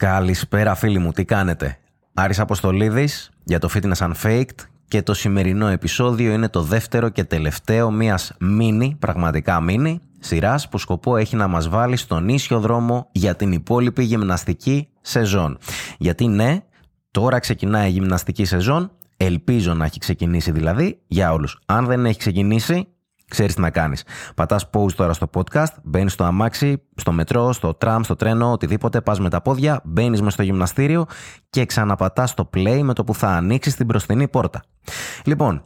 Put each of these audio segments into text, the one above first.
Καλησπέρα φίλοι μου, τι κάνετε; Άρης Αποστολίδης για το Fitness Unfaked και το σημερινό επεισόδιο είναι το δεύτερο και τελευταίο μιας μίνι, πραγματικά μίνι, σειράς που σκοπό έχει να μας βάλει στον ίσιο δρόμο για την υπόλοιπη γυμναστική σεζόν. Γιατί ναι, τώρα ξεκινάει η γυμναστική σεζόν, ελπίζω να έχει ξεκινήσει δηλαδή για όλους. Αν δεν έχει ξεκινήσει, ξέρεις τι να κάνεις. Πατάς pause τώρα στο podcast, μπαίνεις στο αμάξι, στο μετρό, στο τραμ, στο τρένο, οτιδήποτε, πας με τα πόδια, μπαίνεις μες στο γυμναστήριο και ξαναπατάς το play με το που θα ανοίξεις την μπροστινή πόρτα. Λοιπόν,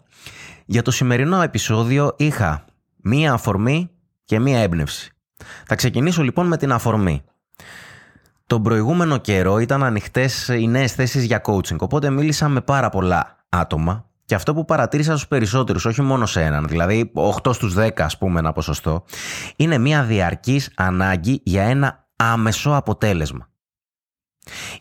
για το σημερινό επεισόδιο είχα μία αφορμή και μία έμπνευση. Θα ξεκινήσω λοιπόν με την αφορμή. Τον προηγούμενο καιρό ήταν ανοιχτές οι νέες θέσεις για coaching, οπότε μίλησα με πάρα πολλά άτομα και αυτό που παρατήρησα στους περισσότερους, όχι μόνο σε έναν, δηλαδή 8 στους 10 ας πούμε ένα ποσοστό, είναι μια διαρκής ανάγκη για ένα άμεσο αποτέλεσμα.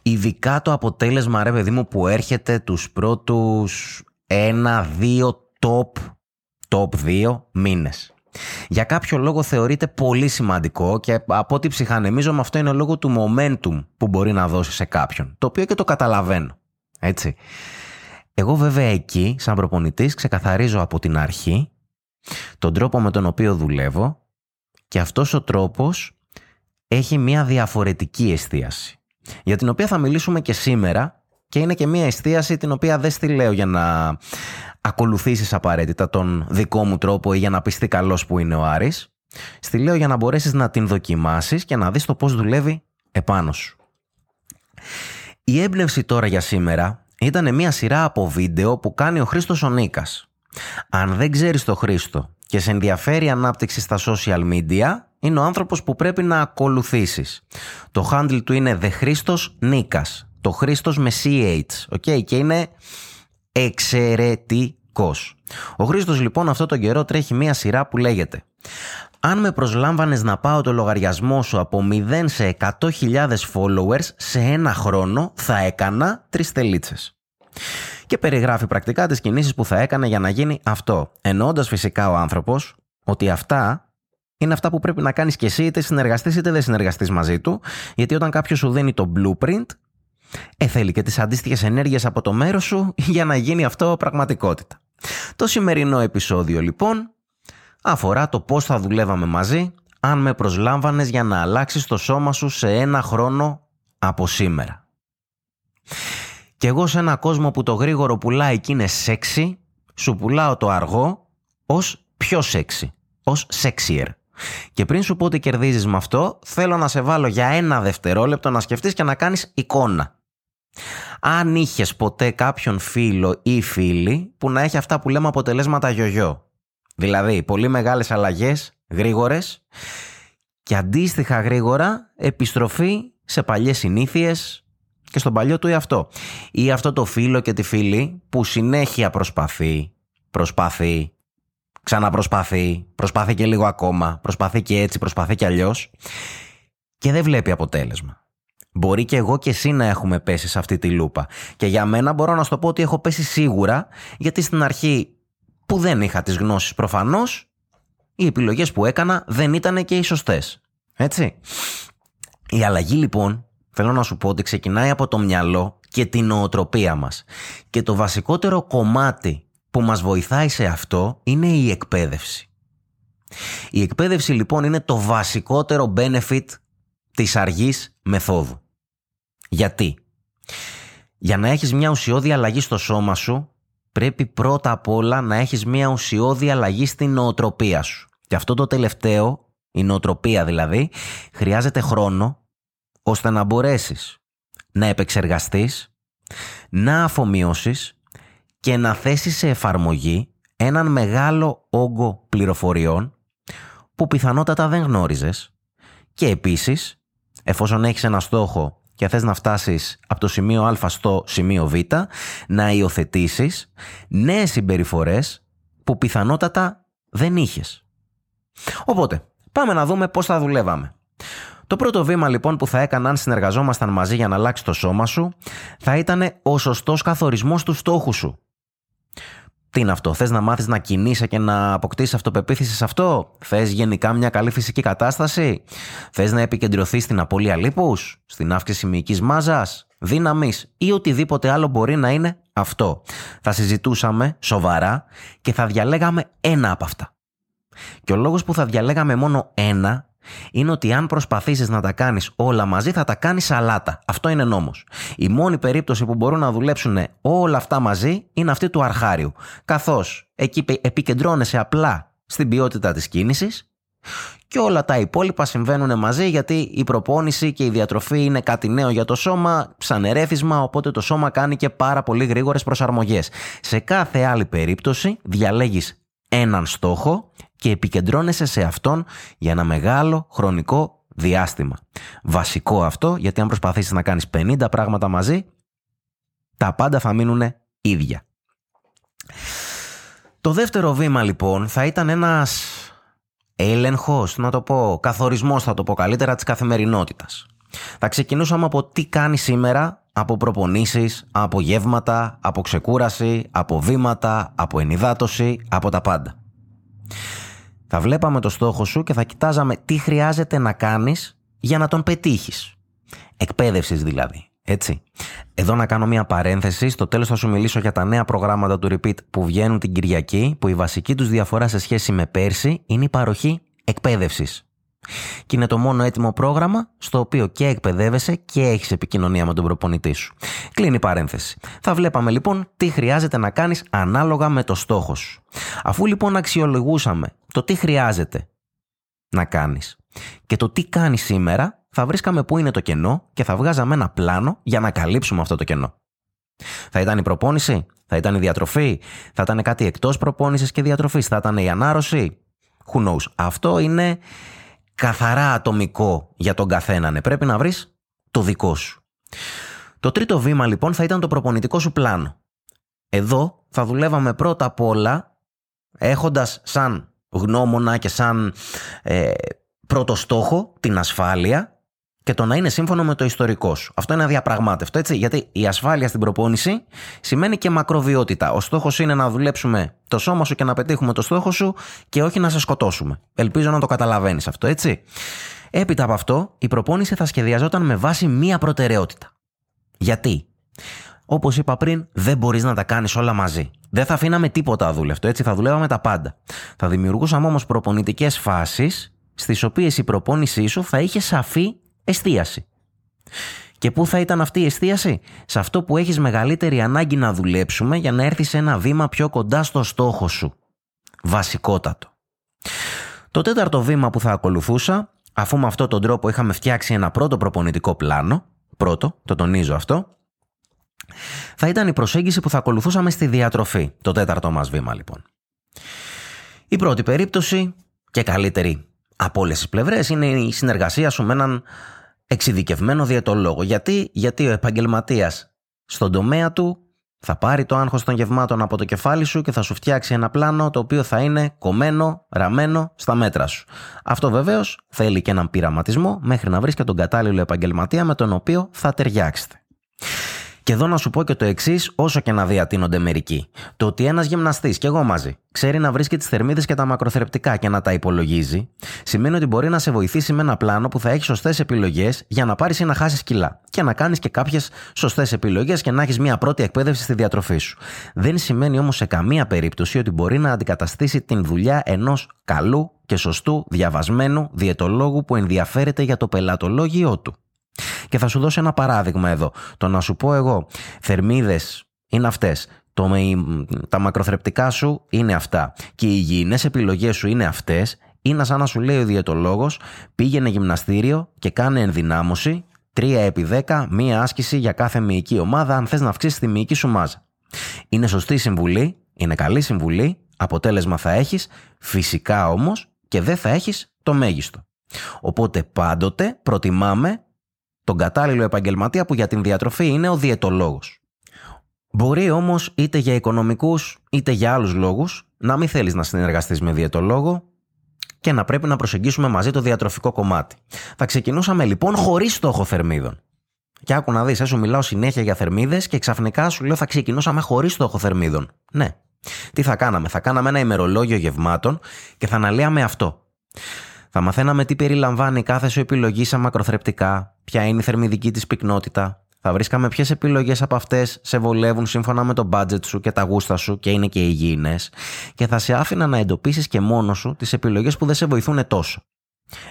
Ειδικά το αποτέλεσμα ρε παιδί μου που έρχεται τους πρώτους ένα, δύο top, top δύο μήνες. Για κάποιο λόγο θεωρείται πολύ σημαντικό και από ό,τι ψυχανεμίζω με αυτό είναι λόγω του momentum που μπορεί να δώσει σε κάποιον. Το οποίο και το καταλαβαίνω. Έτσι. Εγώ βέβαια εκεί, σαν προπονητής, ξεκαθαρίζω από την αρχή τον τρόπο με τον οποίο δουλεύω και αυτός ο τρόπος έχει μια διαφορετική εστίαση. Για την οποία θα μιλήσουμε και σήμερα και είναι και μια εστίαση την οποία δεν στη λέω για να ακολουθήσεις απαραίτητα τον δικό μου τρόπο ή για να πεις τι καλός που είναι ο Άρης. Στη λέω για να μπορέσεις να την δοκιμάσεις και να δεις το πώς δουλεύει επάνω σου. Η έμπνευση τώρα για σήμερα ήταν μια σειρά από βίντεο που κάνει ο Χρήστος ο Νίκας. Αν δεν ξέρεις το Χρήστο και σε ενδιαφέρει η ανάπτυξη στα social media, είναι ο άνθρωπος που πρέπει να ακολουθήσεις. Το handle του είναι The Χρήστος Νίκας. Το Χρήστος με CH. Okay? Και είναι εξαιρετικός. Ο Χρήστος λοιπόν αυτό τον καιρό τρέχει μια σειρά που λέγεται αν με προσλάμβανες να πάω το λογαριασμό σου από 0 σε 100.000 followers σε ένα χρόνο θα έκανα τρεις τελίτσες. Και περιγράφει πρακτικά τις κινήσεις που θα έκανε για να γίνει αυτό. Εννοώντας φυσικά ο άνθρωπος ότι αυτά είναι αυτά που πρέπει να κάνεις και εσύ είτε συνεργαστείς είτε δεν συνεργαστείς μαζί του γιατί όταν κάποιος σου δίνει το blueprint ε, θέλει και τις αντίστοιχες ενέργειες από το μέρος σου για να γίνει αυτό πραγματικότητα. Το σημερινό επεισόδιο λοιπόν αφορά το πώς θα δουλεύαμε μαζί αν με προσλάμβανες για να αλλάξεις το σώμα σου σε ένα χρόνο από σήμερα. Κι εγώ σε ένα κόσμο που το γρήγορο πουλάει και είναι σεξι, σου πουλάω το αργό ως πιο σεξι, ως sexier. Και πριν σου πω ότι κερδίζεις με αυτό, θέλω να σε βάλω για ένα δευτερόλεπτο να σκεφτείς και να κάνεις εικόνα. Αν είχες ποτέ κάποιον φίλο ή φίλη που να έχει αυτά που λέμε αποτελέσματα γιογιό. Δηλαδή, πολύ μεγάλες αλλαγές, γρήγορες και αντίστοιχα γρήγορα επιστροφή σε παλιές συνήθειες και στον παλιό του εαυτό. Ή αυτό το φίλο και τη φίλη που συνέχεια προσπαθεί, προσπαθεί, ξαναπροσπαθεί, προσπαθεί και λίγο ακόμα, προσπαθεί και έτσι, προσπαθεί και αλλιώς και δεν βλέπει αποτέλεσμα. Μπορεί και εγώ και εσύ να έχουμε πέσει σε αυτή τη λούπα. Και για μένα μπορώ να σου το πω ότι έχω πέσει σίγουρα, γιατί στην αρχή που δεν είχα τις γνώσεις προφανώς, οι επιλογές που έκανα δεν ήταν και οι σωστές. Έτσι. Η αλλαγή λοιπόν, θέλω να σου πω ότι ξεκινάει από το μυαλό και την νοοτροπία μας. Και το βασικότερο κομμάτι που μας βοηθάει σε αυτό είναι η εκπαίδευση. Η εκπαίδευση λοιπόν είναι το βασικότερο benefit της αργής μεθόδου. Γιατί; Για να έχεις μια ουσιώδη αλλαγή στο σώμα σου πρέπει πρώτα απ' όλα να έχεις μια ουσιώδη αλλαγή στην νοοτροπία σου. Και αυτό το τελευταίο, η νοοτροπία δηλαδή, χρειάζεται χρόνο ώστε να μπορέσεις να επεξεργαστείς, να αφομοιώσεις και να θέσεις σε εφαρμογή έναν μεγάλο όγκο πληροφοριών που πιθανότατα δεν γνώριζες και επίσης, εφόσον έχεις ένα στόχο και θες να φτάσεις από το σημείο Α στο σημείο Β, να υιοθετήσεις νέες συμπεριφορές που πιθανότατα δεν είχες. Οπότε, πάμε να δούμε πώς θα δουλεύαμε. Το πρώτο βήμα λοιπόν που θα έκανα αν συνεργαζόμασταν μαζί για να αλλάξει το σώμα σου θα ήταν ο σωστός καθορισμός του στόχου σου. Τι είναι αυτό, θες να μάθεις να κινείσαι και να αποκτήσεις αυτοπεποίθηση σε αυτό, θες γενικά μια καλή φυσική κατάσταση, θες να επικεντρωθείς στην απώλεια λίπους, στην αύξηση μυϊκής μάζας, δύναμης; Ή οτιδήποτε άλλο μπορεί να είναι αυτό. Θα συζητούσαμε σοβαρά και θα διαλέγαμε ένα από αυτά. Και ο λόγος που θα διαλέγαμε μόνο ένα είναι ότι αν προσπαθήσεις να τα κάνεις όλα μαζί θα τα κάνεις σαλάτα. Αυτό είναι νόμος. Η μόνη περίπτωση που μπορούν να δουλέψουν όλα αυτά μαζί είναι αυτή του αρχάριου. Καθώς εκεί επικεντρώνεσαι απλά στην ποιότητα της κίνησης και όλα τα υπόλοιπα συμβαίνουν μαζί γιατί η προπόνηση και η διατροφή είναι κάτι νέο για το σώμα, σαν ερέθισμα, οπότε το σώμα κάνει και πάρα πολύ γρήγορες προσαρμογές. Σε κάθε άλλη περίπτωση διαλέγεις έναν στόχο και επικεντρώνεσαι σε αυτόν για ένα μεγάλο χρονικό διάστημα. Βασικό αυτό γιατί αν προσπαθήσεις να κάνεις 50 πράγματα μαζί, τα πάντα θα μείνουν ίδια. Το δεύτερο βήμα λοιπόν θα ήταν ένας έλεγχος, να το πω, καθορισμός θα το πω καλύτερα της καθημερινότητας. Θα ξεκινούσαμε από τι κάνει σήμερα, από προπονήσεις, από γεύματα, από ξεκούραση, από βήματα, από ενυδάτωση, από τα πάντα. Θα βλέπαμε το στόχο σου και θα κοιτάζαμε τι χρειάζεται να κάνεις για να τον πετύχεις. Εκπαίδευσης δηλαδή. Έτσι. Εδώ να κάνω μια παρένθεση. Στο τέλος θα σου μιλήσω για τα νέα προγράμματα του Repeat που βγαίνουν την Κυριακή, που η βασική τους διαφορά σε σχέση με πέρσι είναι η παροχή εκπαίδευσης. Και είναι το μόνο έτοιμο πρόγραμμα στο οποίο και εκπαιδεύεσαι και έχεις επικοινωνία με τον προπονητή σου. Κλείνει η παρένθεση. Θα βλέπαμε λοιπόν τι χρειάζεται να κάνεις ανάλογα με το στόχο σου. Αφού λοιπόν αξιολογούσαμε το τι χρειάζεται να κάνεις και το τι κάνεις σήμερα, θα βρίσκαμε πού είναι το κενό και θα βγάζαμε ένα πλάνο για να καλύψουμε αυτό το κενό. Θα ήταν η προπόνηση, θα ήταν η διατροφή, θα ήταν κάτι εκτός προπόνησης και διατροφής, θα ήταν η ανάρρωση. Who knows. Αυτό είναι καθαρά ατομικό για τον καθέναν. Πρέπει να βρεις το δικό σου. Το τρίτο βήμα λοιπόν θα ήταν το προπονητικό σου πλάνο. Εδώ θα δουλεύαμε πρώτα απ' όλα έχοντας σαν γνώμονα και σαν ε, πρώτο στόχο την ασφάλεια και το να είναι σύμφωνο με το ιστορικό σου. Αυτό είναι αδιαπραγμάτευτο, έτσι. Γιατί η ασφάλεια στην προπόνηση σημαίνει και μακροβιότητα. Ο στόχος είναι να δουλέψουμε το σώμα σου και να πετύχουμε το στόχο σου και όχι να σε σκοτώσουμε. Ελπίζω να το καταλαβαίνεις αυτό, έτσι. Έπειτα από αυτό, η προπόνηση θα σχεδιαζόταν με βάση μία προτεραιότητα. Γιατί, όπως είπα πριν, δεν μπορείς να τα κάνεις όλα μαζί. Δεν θα αφήναμε τίποτα αδούλευτο, έτσι. Θα δουλεύαμε τα πάντα. Θα δημιουργούσαμε όμως προπονητικές φάσεις στις οποίες η προπόνησή σου θα είχε σαφή εστίαση. Και πού θα ήταν αυτή η εστίαση; Σε αυτό που έχεις μεγαλύτερη ανάγκη να δουλέψουμε για να έρθεις ένα βήμα πιο κοντά στο στόχο σου. Βασικότατο. Το τέταρτο βήμα που θα ακολουθούσα, αφού με αυτόν τον τρόπο είχαμε φτιάξει ένα πρώτο προπονητικό πλάνο, πρώτο, το τονίζω αυτό, θα ήταν η προσέγγιση που θα ακολουθούσαμε στη διατροφή, το τέταρτο μας βήμα λοιπόν. Η πρώτη περίπτωση και καλύτερη από όλες τις πλευρές είναι η συνεργασία σου με έναν εξειδικευμένο διαιτολόγο. Γιατί, Γιατί ο επαγγελματίας στον τομέα του θα πάρει το άγχος των γευμάτων από το κεφάλι σου και θα σου φτιάξει ένα πλάνο το οποίο θα είναι κομμένο, ραμμένο στα μέτρα σου. Αυτό βεβαίως θέλει και έναν πειραματισμό μέχρι να βρεις και τον κατάλληλο επαγγελματία με τον οποίο θα ταιριάξετε. Και εδώ να σου πω και το εξής, όσο και να διατείνονται μερικοί. Το ότι ένας γυμναστής, και εγώ μαζί, ξέρει να βρίσκει τις θερμίδες και τα μακροθρεπτικά και να τα υπολογίζει, σημαίνει ότι μπορεί να σε βοηθήσει με ένα πλάνο που θα έχει σωστές επιλογές για να πάρεις ή να χάσεις κιλά. Και να κάνεις και κάποιες σωστές επιλογές και να έχεις μια πρώτη εκπαίδευση στη διατροφή σου. Δεν σημαίνει όμως σε καμία περίπτωση ότι μπορεί να αντικαταστήσει την δουλειά ενός καλού και σωστού διαβασμένου διαιτολόγου που ενδιαφέρεται για το πελατολόγιο του. Και θα σου δώσω ένα παράδειγμα εδώ. Το να σου πω εγώ, θερμίδες είναι αυτές. Το, τα μακροθρεπτικά σου είναι αυτά. Και οι υγιεινές επιλογές σου είναι αυτές. Είναι σαν να σου λέει ο διαιτολόγος, πήγαινε γυμναστήριο και κάνε ενδυνάμωση 3 επί 10, μία άσκηση για κάθε μυϊκή ομάδα, αν θες να αυξήσεις τη μυϊκή σου μάζα. Είναι σωστή συμβουλή, είναι καλή συμβουλή, αποτέλεσμα θα έχεις, φυσικά όμως και δεν θα έχεις το μέγιστο. Οπότε πάντοτε προτιμάμε τον κατάλληλο επαγγελματία που για την διατροφή είναι ο διαιτολόγος. Μπορεί όμως είτε για οικονομικούς είτε για άλλους λόγους να μην θέλεις να συνεργαστείς με διαιτολόγο και να πρέπει να προσεγγίσουμε μαζί το διατροφικό κομμάτι. Θα ξεκινούσαμε λοιπόν χωρίς στόχο θερμίδων. Και άκου να δεις, σου μιλάω συνέχεια για θερμίδες και ξαφνικά σου λέω θα ξεκινούσαμε χωρίς στόχο θερμίδων. Ναι, Τι θα κάναμε, θα κάναμε ένα ημερολόγιο γευμάτων και θα αναλύαμε αυτό. Θα μαθαίναμε τι περιλαμβάνει κάθε σου επιλογή σε μακροθρεπτικά, ποια είναι η θερμιδική της πυκνότητα, θα βρίσκαμε ποιες επιλογές από αυτές σε βολεύουν σύμφωνα με το budget σου και τα γούστα σου και είναι και υγιεινές, και θα σε άφηνα να εντοπίσεις και μόνος σου τις επιλογές που δεν σε βοηθούν τόσο.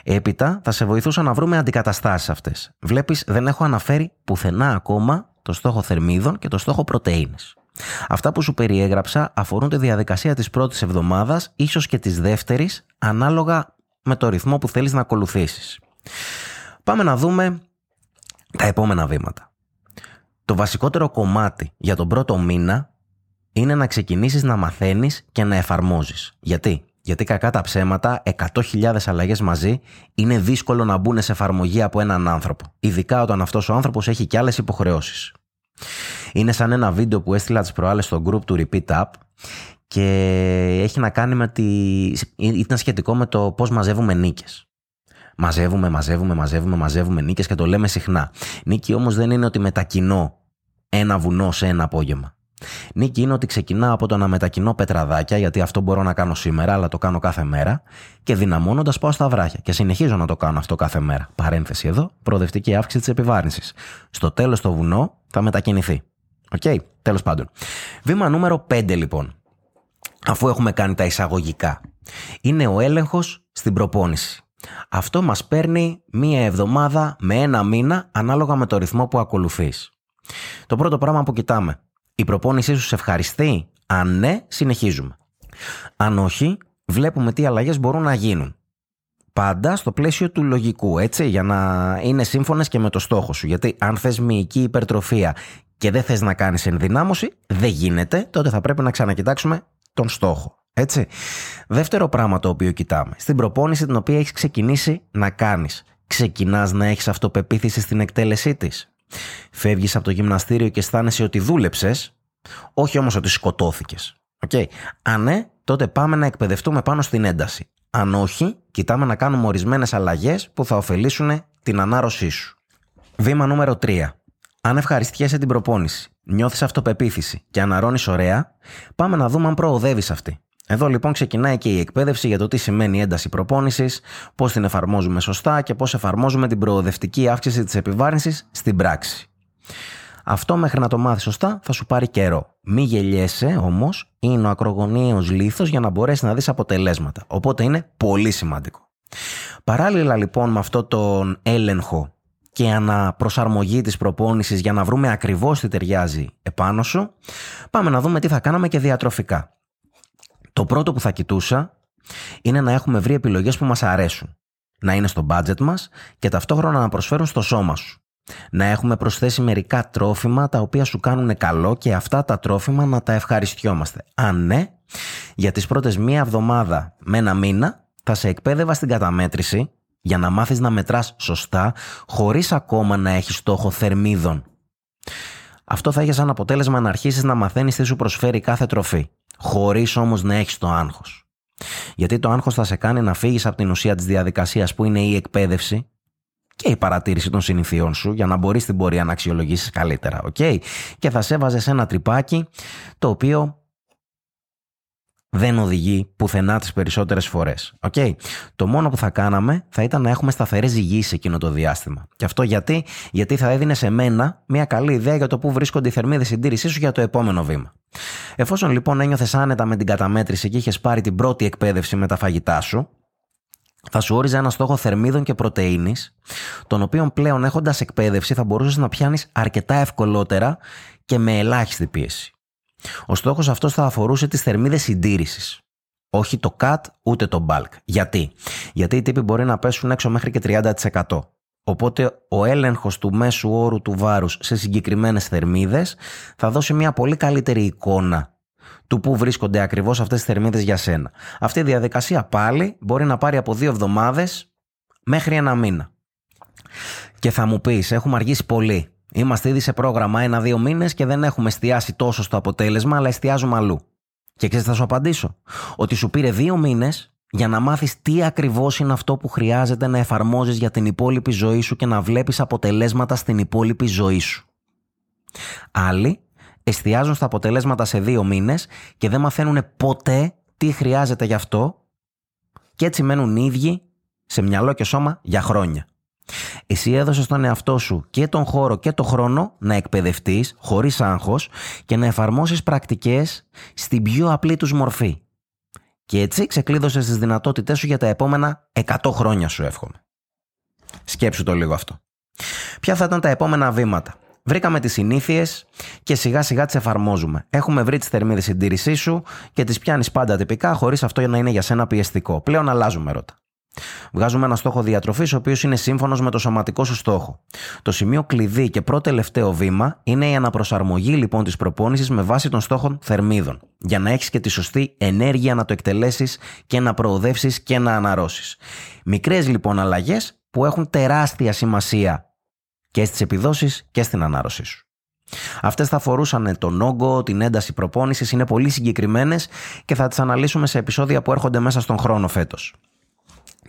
Έπειτα θα σε βοηθούσα να βρούμε αντικαταστάσεις αυτές. Βλέπεις, δεν έχω αναφέρει πουθενά ακόμα το στόχο θερμίδων και το στόχο πρωτενη. Αυτά που σου περιέγραψα αφορούν τη διαδικασία της πρώτης εβδομάδας, ίσως και της δεύτερης, ανάλογα με το ρυθμό που θέλεις να ακολουθήσεις. Πάμε να δούμε τα επόμενα βήματα. Το βασικότερο κομμάτι για τον πρώτο μήνα είναι να ξεκινήσεις να μαθαίνεις και να εφαρμόζεις. Γιατί; Γιατί κακά τα ψέματα, 100.000 αλλαγές μαζί είναι δύσκολο να μπουν σε εφαρμογή από έναν άνθρωπο. Ειδικά όταν αυτός ο άνθρωπος έχει και άλλες υποχρεώσεις. Είναι σαν ένα βίντεο που έστειλα τις προάλλες στο group του Repeat Up και έχει να κάνει με τη... ήταν σχετικό με το πώς μαζεύουμε νίκες. Μαζεύουμε, μαζεύουμε, μαζεύουμε, μαζεύουμε νίκες και το λέμε συχνά. Νίκη όμως δεν είναι ότι μετακινώ ένα βουνό σε ένα απόγευμα. Νίκη είναι ότι ξεκινά από το να μετακινώ πετραδάκια, γιατί αυτό μπορώ να κάνω σήμερα, αλλά το κάνω κάθε μέρα, και δυναμώνοντας πάω στα βράχια. Και συνεχίζω να το κάνω αυτό κάθε μέρα. Παρένθεση εδώ, προοδευτική αύξηση της επιβάρυνσης. Στο τέλος το βουνό θα μετακινηθεί. OK, okay, τέλος πάντων. Βήμα νούμερο 5 λοιπόν. Αφού έχουμε κάνει τα εισαγωγικά. Είναι ο έλεγχος στην προπόνηση. Αυτό μας παίρνει μία εβδομάδα με ένα μήνα ανάλογα με το ρυθμό που ακολουθείς. Το πρώτο πράγμα που κοιτάμε. Η προπόνησή σου σε ευχαριστεί; Αν ναι, συνεχίζουμε. Αν όχι, βλέπουμε τι αλλαγές μπορούν να γίνουν. Πάντα στο πλαίσιο του λογικού, έτσι, για να είναι σύμφωνες και με το στόχο σου. Γιατί αν θες μυϊκή υπερτροφία και δεν θες να κάνεις ενδυνάμωση, δεν γίνεται, τότε θα πρέπει να ξανακοιτάξουμε τον στόχο. Έτσι. Δεύτερο πράγμα το οποίο κοιτάμε. Στην προπόνηση την οποία έχεις ξεκινήσει να κάνεις. Ξεκινάς να έχεις αυτοπεποίθηση στην εκτέλεσή της. Φεύγεις από το γυμναστήριο και αισθάνεσαι ότι δούλεψες, όχι όμως ότι σκοτώθηκες. Okay. Αν ναι, τότε πάμε να εκπαιδευτούμε πάνω στην ένταση. Αν όχι, κοιτάμε να κάνουμε ορισμένες αλλαγές που θα ωφελήσουν την ανάρρωσή σου. Βήμα νούμερο 3. Αν ευχαριστιέσαι την προπόνηση, νιώθεις αυτοπεποίθηση και αναρώνεις ωραία, πάμε να δούμε αν προοδεύεις αυτή. Εδώ λοιπόν ξεκινάει και η εκπαίδευση για το τι σημαίνει ένταση προπόνησης, πώς την εφαρμόζουμε σωστά και πώς εφαρμόζουμε την προοδευτική αύξηση της επιβάρυνσης στην πράξη. Αυτό μέχρι να το μάθεις σωστά θα σου πάρει καιρό. Μη γελιέσαι όμως, είναι ο ακρογωνίω λίθος για να μπορέσεις να δεις αποτελέσματα. Οπότε είναι πολύ σημαντικό. Παράλληλα λοιπόν με αυτό τον έλεγχο και αναπροσαρμογή της προπόνησης για να βρούμε ακριβώς τι ταιριάζει επάνω σου, πάμε να δούμε τι θα κάναμε και διατροφικά. Το πρώτο που θα κοιτούσα είναι να έχουμε βρει επιλογές που μας αρέσουν. Να είναι στο budget μας και ταυτόχρονα να προσφέρουν στο σώμα σου. Να έχουμε προσθέσει μερικά τρόφιμα τα οποία σου κάνουν καλό και αυτά τα τρόφιμα να τα ευχαριστιόμαστε. Αν ναι, για τις πρώτες μία εβδομάδα με ένα μήνα θα σε εκπαίδευα στην καταμέτρηση για να μάθεις να μετράς σωστά χωρίς ακόμα να έχεις στόχο θερμίδων. Αυτό θα έχεις σαν αποτέλεσμα να αρχίσεις να μαθαίνεις τι σου προσφέρει κάθε τροφή χωρίς όμως να έχεις το άγχος. Γιατί το άγχος θα σε κάνει να φύγεις από την ουσία της διαδικασίας που είναι η εκπαίδευση και η παρατήρηση των συνηθιών σου για να μπορείς την πορεία να αξιολογήσεις καλύτερα. Okay? Και θα σε έβαζε σε ένα τρυπάκι το οποίο δεν οδηγεί πουθενά τις περισσότερες φορές. Okay. Το μόνο που θα κάναμε θα ήταν να έχουμε σταθερές σε εκείνο το διάστημα. Και αυτό γιατί, γιατί θα έδινε σε μένα μια καλή ιδέα για το πού βρίσκονται οι θερμίδες συντήρησής σου για το επόμενο βήμα. Εφόσον λοιπόν ένιωθες άνετα με την καταμέτρηση και είχες πάρει την πρώτη εκπαίδευση με τα φαγητά σου, θα σου όριζε ένα στόχο θερμίδων και πρωτενη, τον οποίο πλέον έχοντας εκπαίδευση θα μπορούσες να πιάνεις αρκετά ευκολότερα και με ελάχιστη πίεση. Ο στόχος αυτός θα αφορούσε τις θερμίδες συντήρησης. Όχι το cut ούτε το bulk. Γιατί; Γιατί οι τύποι μπορεί να πέσουν έξω μέχρι και 30%. Οπότε ο έλεγχος του μέσου όρου του βάρους σε συγκεκριμένες θερμίδες θα δώσει μια πολύ καλύτερη εικόνα του πού βρίσκονται ακριβώς αυτές τις θερμίδες για σένα. Αυτή η διαδικασία πάλι μπορεί να πάρει από δύο εβδομάδες μέχρι ένα μήνα. Και θα μου πεις, έχουμε αργήσει πολύ. Είμαστε ήδη σε πρόγραμμα ένα-δύο μήνες και δεν έχουμε εστιάσει τόσο στο αποτέλεσμα, αλλά εστιάζουμε αλλού. Και ξέρεις, θα σου απαντήσω. Ότι σου πήρε δύο μήνες για να μάθεις τι ακριβώς είναι αυτό που χρειάζεται να εφαρμόζεις για την υπόλοιπη ζωή σου και να βλέπεις αποτελέσματα στην υπόλοιπη ζωή σου. Άλλοι εστιάζουν στα αποτελέσματα σε δύο μήνες και δεν μαθαίνουν ποτέ τι χρειάζεται γι' αυτό και έτσι μένουν ίδιοι σε μυαλό και σώμα για χρόνια. Εσύ έδωσες τον εαυτό σου και τον χώρο και τον χρόνο να εκπαιδευτείς χωρίς άγχος και να εφαρμόσεις πρακτικές στην πιο απλή τους μορφή. Και έτσι ξεκλείδωσες τις δυνατότητές σου για τα επόμενα 100 χρόνια σου εύχομαι. Σκέψου το λίγο αυτό. Ποια θα ήταν τα επόμενα βήματα; Βρήκαμε τις συνήθειες και σιγά σιγά τις εφαρμόζουμε. Έχουμε βρει τις θερμίδες συντήρησής σου και τις πιάνεις πάντα τυπικά, χωρίς αυτό να είναι για σένα πιεστικό. Πλέον αλλάζουμε ρότα. Βγάζουμε ένα στόχο διατροφής, ο οποίος είναι σύμφωνος με το σωματικό σου στόχο. Το σημείο κλειδί και πρώτο τελευταίο βήμα είναι η αναπροσαρμογή λοιπόν της προπόνησης με βάση των στόχων θερμίδων. Για να έχεις και τη σωστή ενέργεια να το εκτελέσεις και να προοδεύσεις και να αναρρώσεις. Μικρές λοιπόν αλλαγές που έχουν τεράστια σημασία και στις επιδόσεις και στην ανάρρωσή σου. Αυτές θα αφορούσαν τον όγκο, την ένταση προπόνησης, είναι πολύ συγκεκριμένες και θα τις αναλύσουμε σε επεισόδια που έρχονται μέσα στον χρόνο φέτος.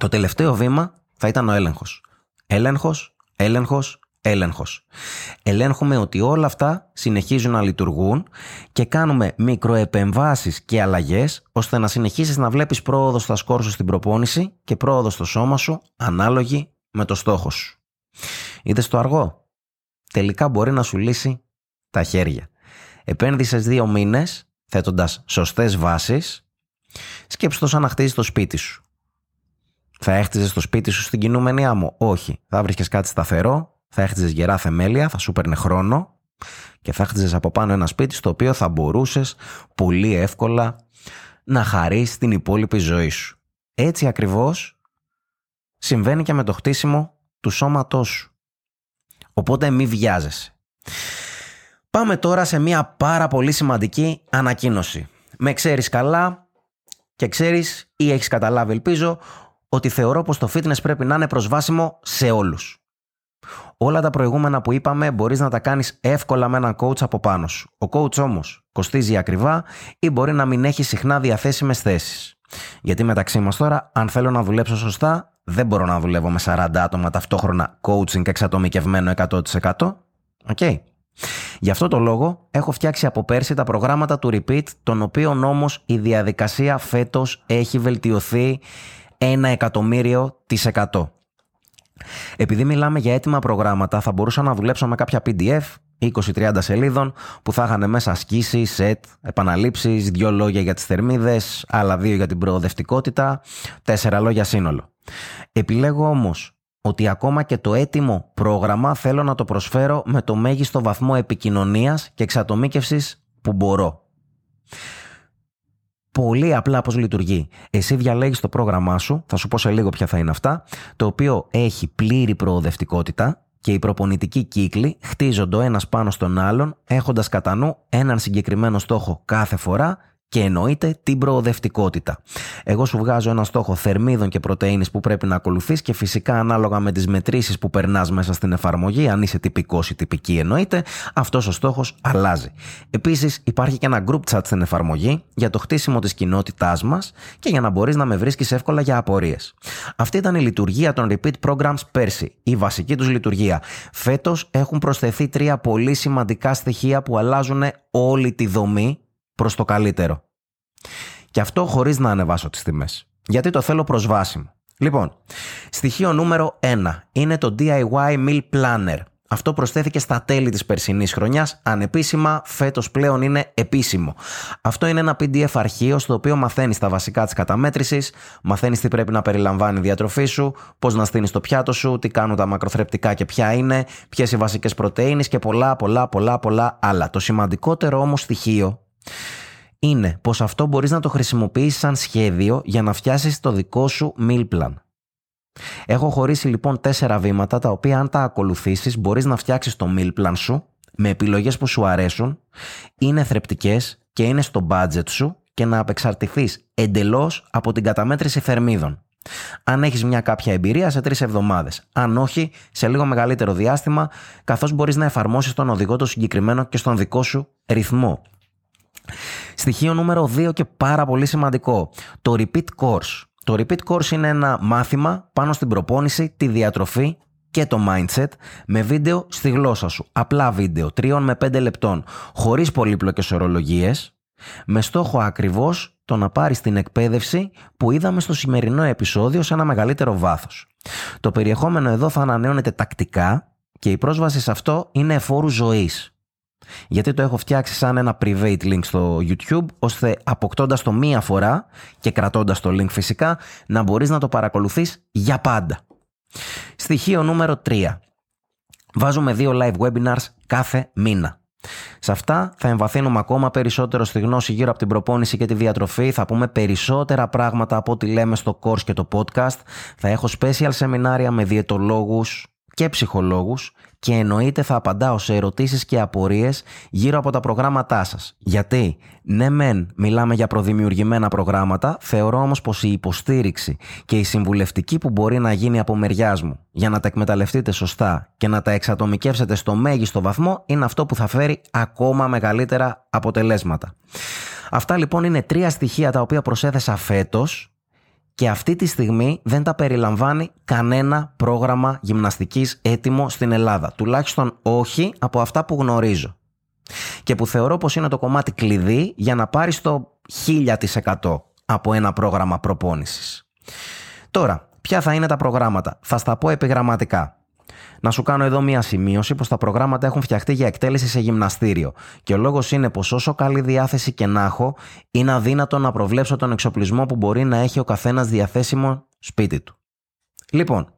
Το τελευταίο βήμα θα ήταν ο έλεγχος. Έλεγχος, έλεγχος, έλεγχος. Ελέγχουμε ότι όλα αυτά συνεχίζουν να λειτουργούν και κάνουμε μικροεπεμβάσεις και αλλαγές ώστε να συνεχίσεις να βλέπεις πρόοδο στα σκόρ σου στην προπόνηση και πρόοδο στο σώμα σου ανάλογη με το στόχο σου. Είδες το αργό; Τελικά μπορεί να σου λύσει τα χέρια. Επένδυσες δύο μήνες θέτοντας σωστές βάσεις. Σκέψου το σαν να χτίζεις το σπίτι σου. Θα έχτιζες το σπίτι σου στην κινούμενη άμμο. Όχι. Θα βρήκε κάτι σταθερό, θα έχτιζες γερά θεμέλια, θα σου παίρνε χρόνο και θα έχτιζες από πάνω ένα σπίτι στο οποίο θα μπορούσες πολύ εύκολα να χαρίσει την υπόλοιπη ζωή σου. Έτσι ακριβώς συμβαίνει και με το χτίσιμο του σώματός σου. Οπότε μη βιάζεσαι. Πάμε τώρα σε μια πάρα πολύ σημαντική ανακοίνωση. Με ξέρεις καλά και ξέρεις ή έχεις καταλάβει ελπίζω ότι θεωρώ πως το fitness πρέπει να είναι προσβάσιμο σε όλους. Όλα τα προηγούμενα που είπαμε μπορείς να τα κάνεις εύκολα με έναν coach από πάνω σου. Ο coach όμως κοστίζει ακριβά ή μπορεί να μην έχει συχνά διαθέσιμες θέσεις. Γιατί μεταξύ μας τώρα, αν θέλω να δουλέψω σωστά, δεν μπορώ να δουλεύω με 40 άτομα ταυτόχρονα coaching εξατομικευμένο 100%. OK. Okay. Γι' αυτό το λόγο έχω φτιάξει από πέρσι τα προγράμματα του Repeat, των οποίων όμως η διαδικασία φέτος έχει βελτιωθεί ένα εκατομμύριο της εκατό. Επειδή μιλάμε για έτοιμα προγράμματα, θα μπορούσα να δουλέψω με κάποια PDF 20-30 σελίδων που θα είχαν μέσα ασκήσεις, σετ, επαναλήψεις, δύο λόγια για τις θερμίδες, άλλα δύο για την προοδευτικότητα, τέσσερα λόγια σύνολο. Επιλέγω όμως ότι ακόμα και το έτοιμο πρόγραμμα θέλω να το προσφέρω με το μέγιστο βαθμό επικοινωνίας και εξατομίκευσης που μπορώ. Πολύ απλά πώς λειτουργεί. Εσύ διαλέγεις το πρόγραμμά σου, θα σου πω σε λίγο ποια θα είναι αυτά, το οποίο έχει πλήρη προοδευτικότητα και οι προπονητικοί κύκλοι χτίζονται ο ένας πάνω στον άλλον έχοντας κατά νου έναν συγκεκριμένο στόχο κάθε φορά και εννοείται την προοδευτικότητα. Εγώ σου βγάζω ένα στόχο θερμίδων και πρωτεΐνης που πρέπει να ακολουθείς και φυσικά ανάλογα με τις μετρήσεις που περνάς μέσα στην εφαρμογή, αν είσαι τυπικός ή τυπική εννοείται, αυτός ο στόχος αλλάζει. Επίσης υπάρχει και ένα group chat στην εφαρμογή για το χτίσιμο της κοινότητάς μας και για να μπορείς να με βρίσκεις εύκολα για απορίες. Αυτή ήταν η λειτουργία των Repeat Programs πέρσι, η βασική τους λειτουργία. Φέτος έχουν προσθεθεί τρία πολύ σημαντικά στοιχεία που αλλάζουν όλη τη δομή προς το καλύτερο. Και αυτό χωρίς να ανεβάσω τις τιμές. Γιατί το θέλω προσβάσιμο. Λοιπόν, στοιχείο νούμερο 1 είναι το DIY Meal Planner. Αυτό προσθέθηκε στα τέλη της περσινής χρονιάς, ανεπίσημα, φέτος πλέον είναι επίσημο. Αυτό είναι ένα PDF αρχείο στο οποίο μαθαίνεις τα βασικά της καταμέτρησης, μαθαίνεις τι πρέπει να περιλαμβάνει η διατροφή σου, πώς να στείνεις το πιάτο σου, τι κάνουν τα μακροθρεπτικά και ποια είναι, ποιες οι βασικές πρωτεΐνες και πολλά πολλά πολλά πολλά άλλα. Το σημαντικότερο όμως στοιχείο είναι πως αυτό μπορείς να το χρησιμοποιήσεις σαν σχέδιο για να φτιάσεις το δικό σου meal plan. Έχω χωρίσει λοιπόν τέσσερα βήματα τα οποία αν τα ακολουθήσεις μπορείς να φτιάξεις το meal plan σου με επιλογές που σου αρέσουν, είναι θρεπτικές και είναι στο budget σου και να απεξαρτηθείς εντελώς από την καταμέτρηση θερμίδων. Αν έχεις μια κάποια εμπειρία σε τρεις εβδομάδες. Αν όχι, σε λίγο μεγαλύτερο διάστημα, καθώς μπορείς να εφαρμόσεις τον οδηγό το συγκεκριμένο και στον δικό σου ρυθμό. Στοιχείο νούμερο 2 και πάρα πολύ σημαντικό. Το repeat course. Το repeat course είναι ένα μάθημα πάνω στην προπόνηση, τη διατροφή και το mindset με βίντεο στη γλώσσα σου. Απλά βίντεο, 3 με 5 λεπτών, χωρίς πολύπλοκες ορολογίες, με στόχο ακριβώς το να πάρεις την εκπαίδευση που είδαμε στο σημερινό επεισόδιο σε ένα μεγαλύτερο βάθος. Το περιεχόμενο εδώ θα ανανεώνεται τακτικά και η πρόσβαση σε αυτό είναι εφόρου ζωής. Γιατί το έχω φτιάξει σαν ένα private link στο YouTube, ώστε αποκτώντας το μία φορά και κρατώντας το link φυσικά, να μπορείς να το παρακολουθείς για πάντα. Στοιχείο νούμερο 3. Βάζουμε δύο live webinars κάθε μήνα. Σε αυτά θα εμβαθύνουμε ακόμα περισσότερο στη γνώση γύρω από την προπόνηση και τη διατροφή. Θα πούμε περισσότερα πράγματα από ό,τι λέμε στο course και το podcast. Θα έχω special σεμινάρια με διαιτολόγους και ψυχολόγους και εννοείται θα απαντάω σε ερωτήσεις και απορίες γύρω από τα προγράμματά σας. Γιατί, ναι μεν μιλάμε για προδημιουργημένα προγράμματα, θεωρώ όμως πως η υποστήριξη και η συμβουλευτική που μπορεί να γίνει από μεριάς μου για να τα εκμεταλλευτείτε σωστά και να τα εξατομικεύσετε στο μέγιστο βαθμό είναι αυτό που θα φέρει ακόμα μεγαλύτερα αποτελέσματα. Αυτά λοιπόν είναι τρία στοιχεία τα οποία προσέθεσα φέτος και αυτή τη στιγμή δεν τα περιλαμβάνει κανένα πρόγραμμα γυμναστικής έτοιμο στην Ελλάδα. Τουλάχιστον όχι από αυτά που γνωρίζω. Και που θεωρώ πως είναι το κομμάτι κλειδί για να πάρεις το 1000% από ένα πρόγραμμα προπόνησης. Τώρα, ποια θα είναι τα προγράμματα; Θα στα πω επιγραμματικά. Να σου κάνω εδώ μία σημείωση πως τα προγράμματα έχουν φτιαχτεί για εκτέλεση σε γυμναστήριο. Και ο λόγος είναι πως όσο καλή διάθεση και να έχω, είναι αδύνατο να προβλέψω τον εξοπλισμό που μπορεί να έχει ο καθένας διαθέσιμο σπίτι του. Λοιπόν,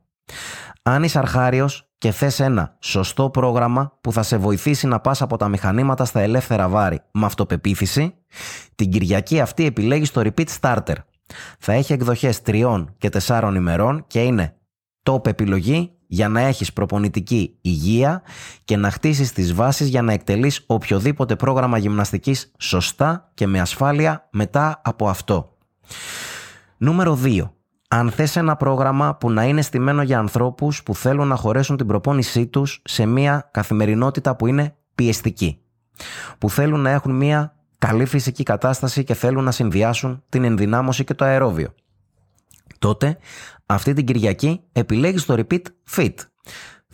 αν είσαι αρχάριος και θες ένα σωστό πρόγραμμα που θα σε βοηθήσει να πας από τα μηχανήματα στα ελεύθερα βάρη με αυτοπεποίθηση, την Κυριακή αυτή επιλέγεις το Repeat Starter. Θα έχει εκδοχές 3 και 4 ημερών και είναι top επιλογή για να έχεις προπονητική υγεία και να χτίσεις τις βάσεις για να εκτελείς οποιοδήποτε πρόγραμμα γυμναστικής σωστά και με ασφάλεια μετά από αυτό. Νούμερο 2. Αν θες ένα πρόγραμμα που να είναι στημένο για ανθρώπους που θέλουν να χωρέσουν την προπόνησή τους σε μια καθημερινότητα που είναι πιεστική. Που θέλουν να έχουν μια καλή φυσική κατάσταση και θέλουν να συνδυάσουν την ενδυνάμωση και το αερόβιο. Τότε αυτή την Κυριακή επιλέγεις το Repeat Fit.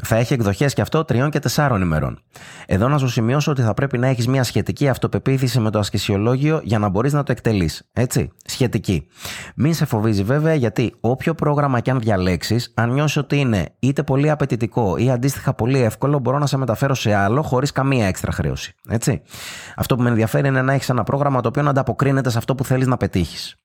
Θα έχει εκδοχές και αυτό τριών και τεσσάρων ημερών. Εδώ να σου σημειώσω ότι θα πρέπει να έχεις μια σχετική αυτοπεποίθηση με το ασκησιολόγιο για να μπορείς να το εκτελείς. Έτσι. Σχετική. Μην σε φοβίζει βέβαια γιατί όποιο πρόγραμμα και αν διαλέξεις, αν νιώσεις ότι είναι είτε πολύ απαιτητικό ή αντίστοιχα πολύ εύκολο, μπορώ να σε μεταφέρω σε άλλο χωρίς καμία έξτρα χρέωση. Έτσι. Αυτό που με ενδιαφέρει είναι να έχεις ένα πρόγραμμα το οποίο να ανταποκρίνεται σε αυτό που θέλεις να πετύχεις.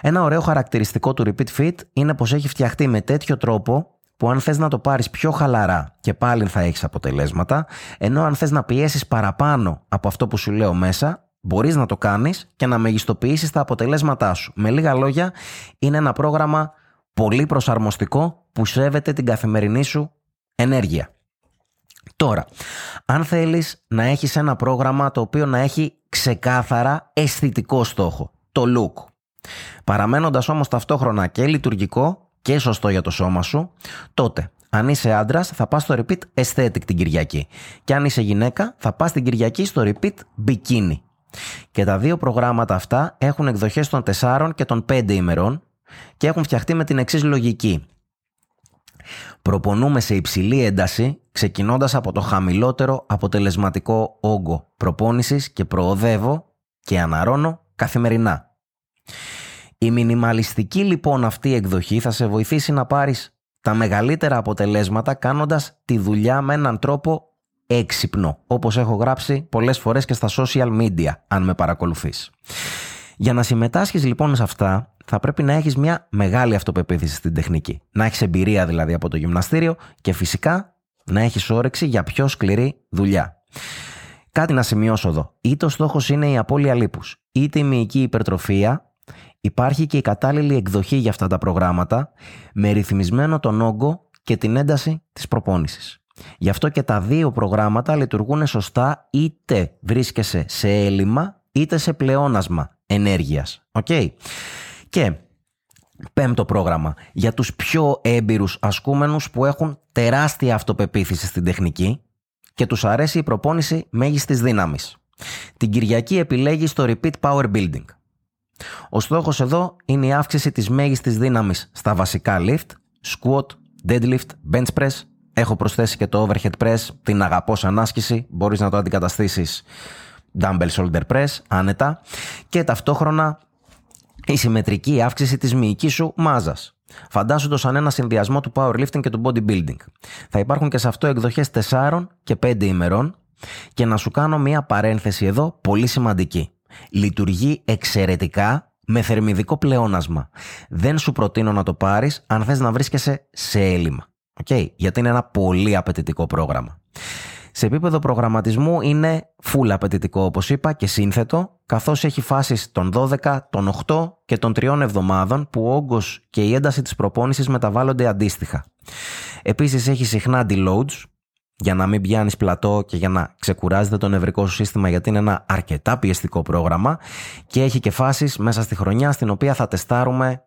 Ένα ωραίο χαρακτηριστικό του Repeat Fit είναι πως έχει φτιαχτεί με τέτοιο τρόπο που αν θες να το πάρεις πιο χαλαρά και πάλι θα έχεις αποτελέσματα, ενώ αν θες να πιέσεις παραπάνω από αυτό που σου λέω μέσα, μπορείς να το κάνεις και να μεγιστοποιήσεις τα αποτελέσματά σου. Με λίγα λόγια, είναι ένα πρόγραμμα πολύ προσαρμοστικό που σέβεται την καθημερινή σου ενέργεια. Τώρα, αν θέλεις να έχεις ένα πρόγραμμα το οποίο να έχει ξεκάθαρα αισθητικό στόχο, το look, παραμένοντας όμως ταυτόχρονα και λειτουργικό και σωστό για το σώμα σου, τότε αν είσαι άντρας, θα πας στο repeat aesthetic την Κυριακή. Και αν είσαι γυναίκα, θα πας την Κυριακή στο repeat bikini. Και τα δύο προγράμματα αυτά έχουν εκδοχές των 4 και των 5 ημερών και έχουν φτιαχτεί με την εξής λογική. Προπονούμε σε υψηλή ένταση, ξεκινώντας από το χαμηλότερο αποτελεσματικό όγκο προπόνησης και προοδεύω και αναρώνω καθημερινά. Η μινιμαλιστική λοιπόν αυτή εκδοχή θα σε βοηθήσει να πάρεις τα μεγαλύτερα αποτελέσματα κάνοντας τη δουλειά με έναν τρόπο έξυπνο, όπως έχω γράψει πολλές φορές και στα social media, αν με παρακολουθείς. Για να συμμετάσχεις λοιπόν σε αυτά, θα πρέπει να έχεις μια μεγάλη αυτοπεποίθηση στην τεχνική. Να έχεις εμπειρία δηλαδή από το γυμναστήριο και φυσικά να έχεις όρεξη για πιο σκληρή δουλειά. Κάτι να σημειώσω εδώ. Είτε ο στόχος είναι η απώλεια λίπους, είτε η μυϊκή υπερτροφία, Υπάρχει και η κατάλληλη εκδοχή για αυτά τα προγράμματα με ρυθμισμένο τον όγκο και την ένταση της προπόνησης. Γι' αυτό και τα δύο προγράμματα λειτουργούν σωστά είτε βρίσκεσαι σε έλλειμμα είτε σε πλεόνασμα ενέργειας. Okay? Και πέμπτο πρόγραμμα για τους πιο έμπειρους ασκούμενους που έχουν τεράστια αυτοπεποίθηση στην τεχνική και τους αρέσει η προπόνηση μέγιστης δύναμης. Την Κυριακή επιλέγει το Repeat Power Building. Ο στόχος εδώ είναι η αύξηση της μέγιστης δύναμης στα βασικά lift, squat, deadlift, bench press Έχω προσθέσει και το overhead press, την αγαπώ σαν άσκηση. Μπορείς να το αντικαταστήσεις dumbbell shoulder press, άνετα. Και ταυτόχρονα η συμμετρική αύξηση της μυϊκής σου μάζας. Φαντάσου το σαν ένα συνδυασμό του powerlifting και του bodybuilding. Θα υπάρχουν και σε αυτό εκδοχές 4 και 5 ημερών και να σου κάνω μια παρένθεση εδώ πολύ σημαντική. Λειτουργεί εξαιρετικά με θερμιδικό πλεόνασμα. Δεν σου προτείνω να το πάρεις αν θες να βρίσκεσαι σε έλλειμμα. Okay? Γιατί είναι ένα πολύ απαιτητικό πρόγραμμα. Σε επίπεδο προγραμματισμού είναι full απαιτητικό όπως είπα και σύνθετο καθώς έχει φάσεις των 12, των 8 και των 3 εβδομάδων που ο όγκος και η ένταση της προπόνησης μεταβάλλονται αντίστοιχα. Επίσης έχει συχνά deloads για να μην πιάνεις πλατό και για να ξεκουράζεται το νευρικό σου σύστημα γιατί είναι ένα αρκετά πιεστικό πρόγραμμα και έχει και φάσεις μέσα στη χρονιά στην οποία θα τεστάρουμε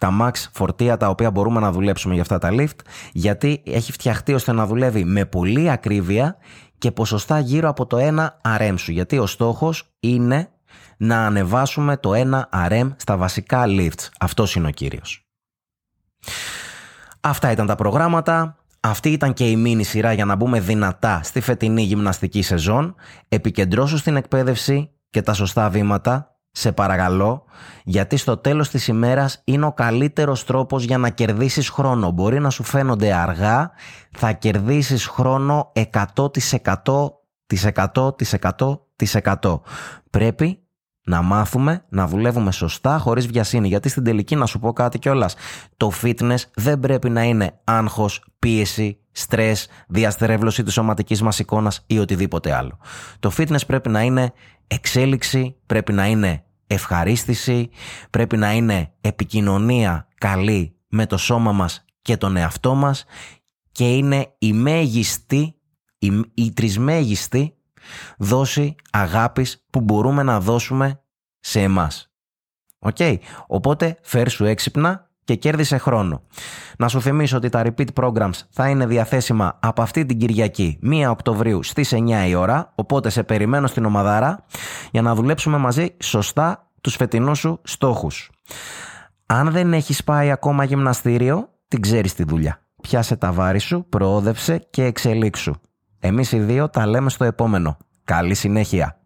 τα max φορτία τα οποία μπορούμε να δουλέψουμε για αυτά τα lift γιατί έχει φτιαχτεί ώστε να δουλεύει με πολύ ακρίβεια και ποσοστά γύρω από το 1 RM σου γιατί ο στόχος είναι να ανεβάσουμε το 1 RM στα βασικά lifts. Αυτός είναι ο κύριος. Αυτά ήταν τα προγράμματα. Αυτή ήταν και η μίνι σειρά για να μπούμε δυνατά στη φετινή γυμναστική σεζόν. Επικεντρώσου στην εκπαίδευση και τα σωστά βήματα σε παρακαλώ, γιατί στο τέλος της ημέρας είναι ο καλύτερος τρόπος για να κερδίσεις χρόνο. Μπορεί να σου φαίνονται αργά, θα κερδίσεις χρόνο 100%, 100%, Πρέπει να μάθουμε να δουλεύουμε σωστά χωρίς βιασύνη. Γιατί στην τελική να σου πω κάτι κιόλας. Το fitness δεν πρέπει να είναι άγχος, πίεση, στρες, διαστερεύλωση της σωματικής μας εικόνας ή οτιδήποτε άλλο. Το fitness πρέπει να είναι εξέλιξη, πρέπει να είναι ευχαρίστηση, πρέπει να είναι επικοινωνία καλή με το σώμα μας και τον εαυτό μας και είναι η μέγιστη, η, η τρισμέγιστη δόση αγάπης που μπορούμε να δώσουμε σε εμάς. Οκ, οπότε φέρσου έξυπνα και κέρδισε χρόνο. Να σου θυμίσω ότι τα Repeat programs θα είναι διαθέσιμα από αυτή την Κυριακή 1 Οκτωβρίου στις 9 η ώρα, οπότε σε περιμένω στην ομαδάρα για να δουλέψουμε μαζί σωστά τους φετινούς σου στόχους. Αν δεν έχεις πάει ακόμα γυμναστήριο, την ξέρεις τη δουλειά. Πιάσε τα βάρη σου, προόδευσε και εξελίξου. Εμείς οι δύο τα λέμε στο επόμενο. Καλή συνέχεια.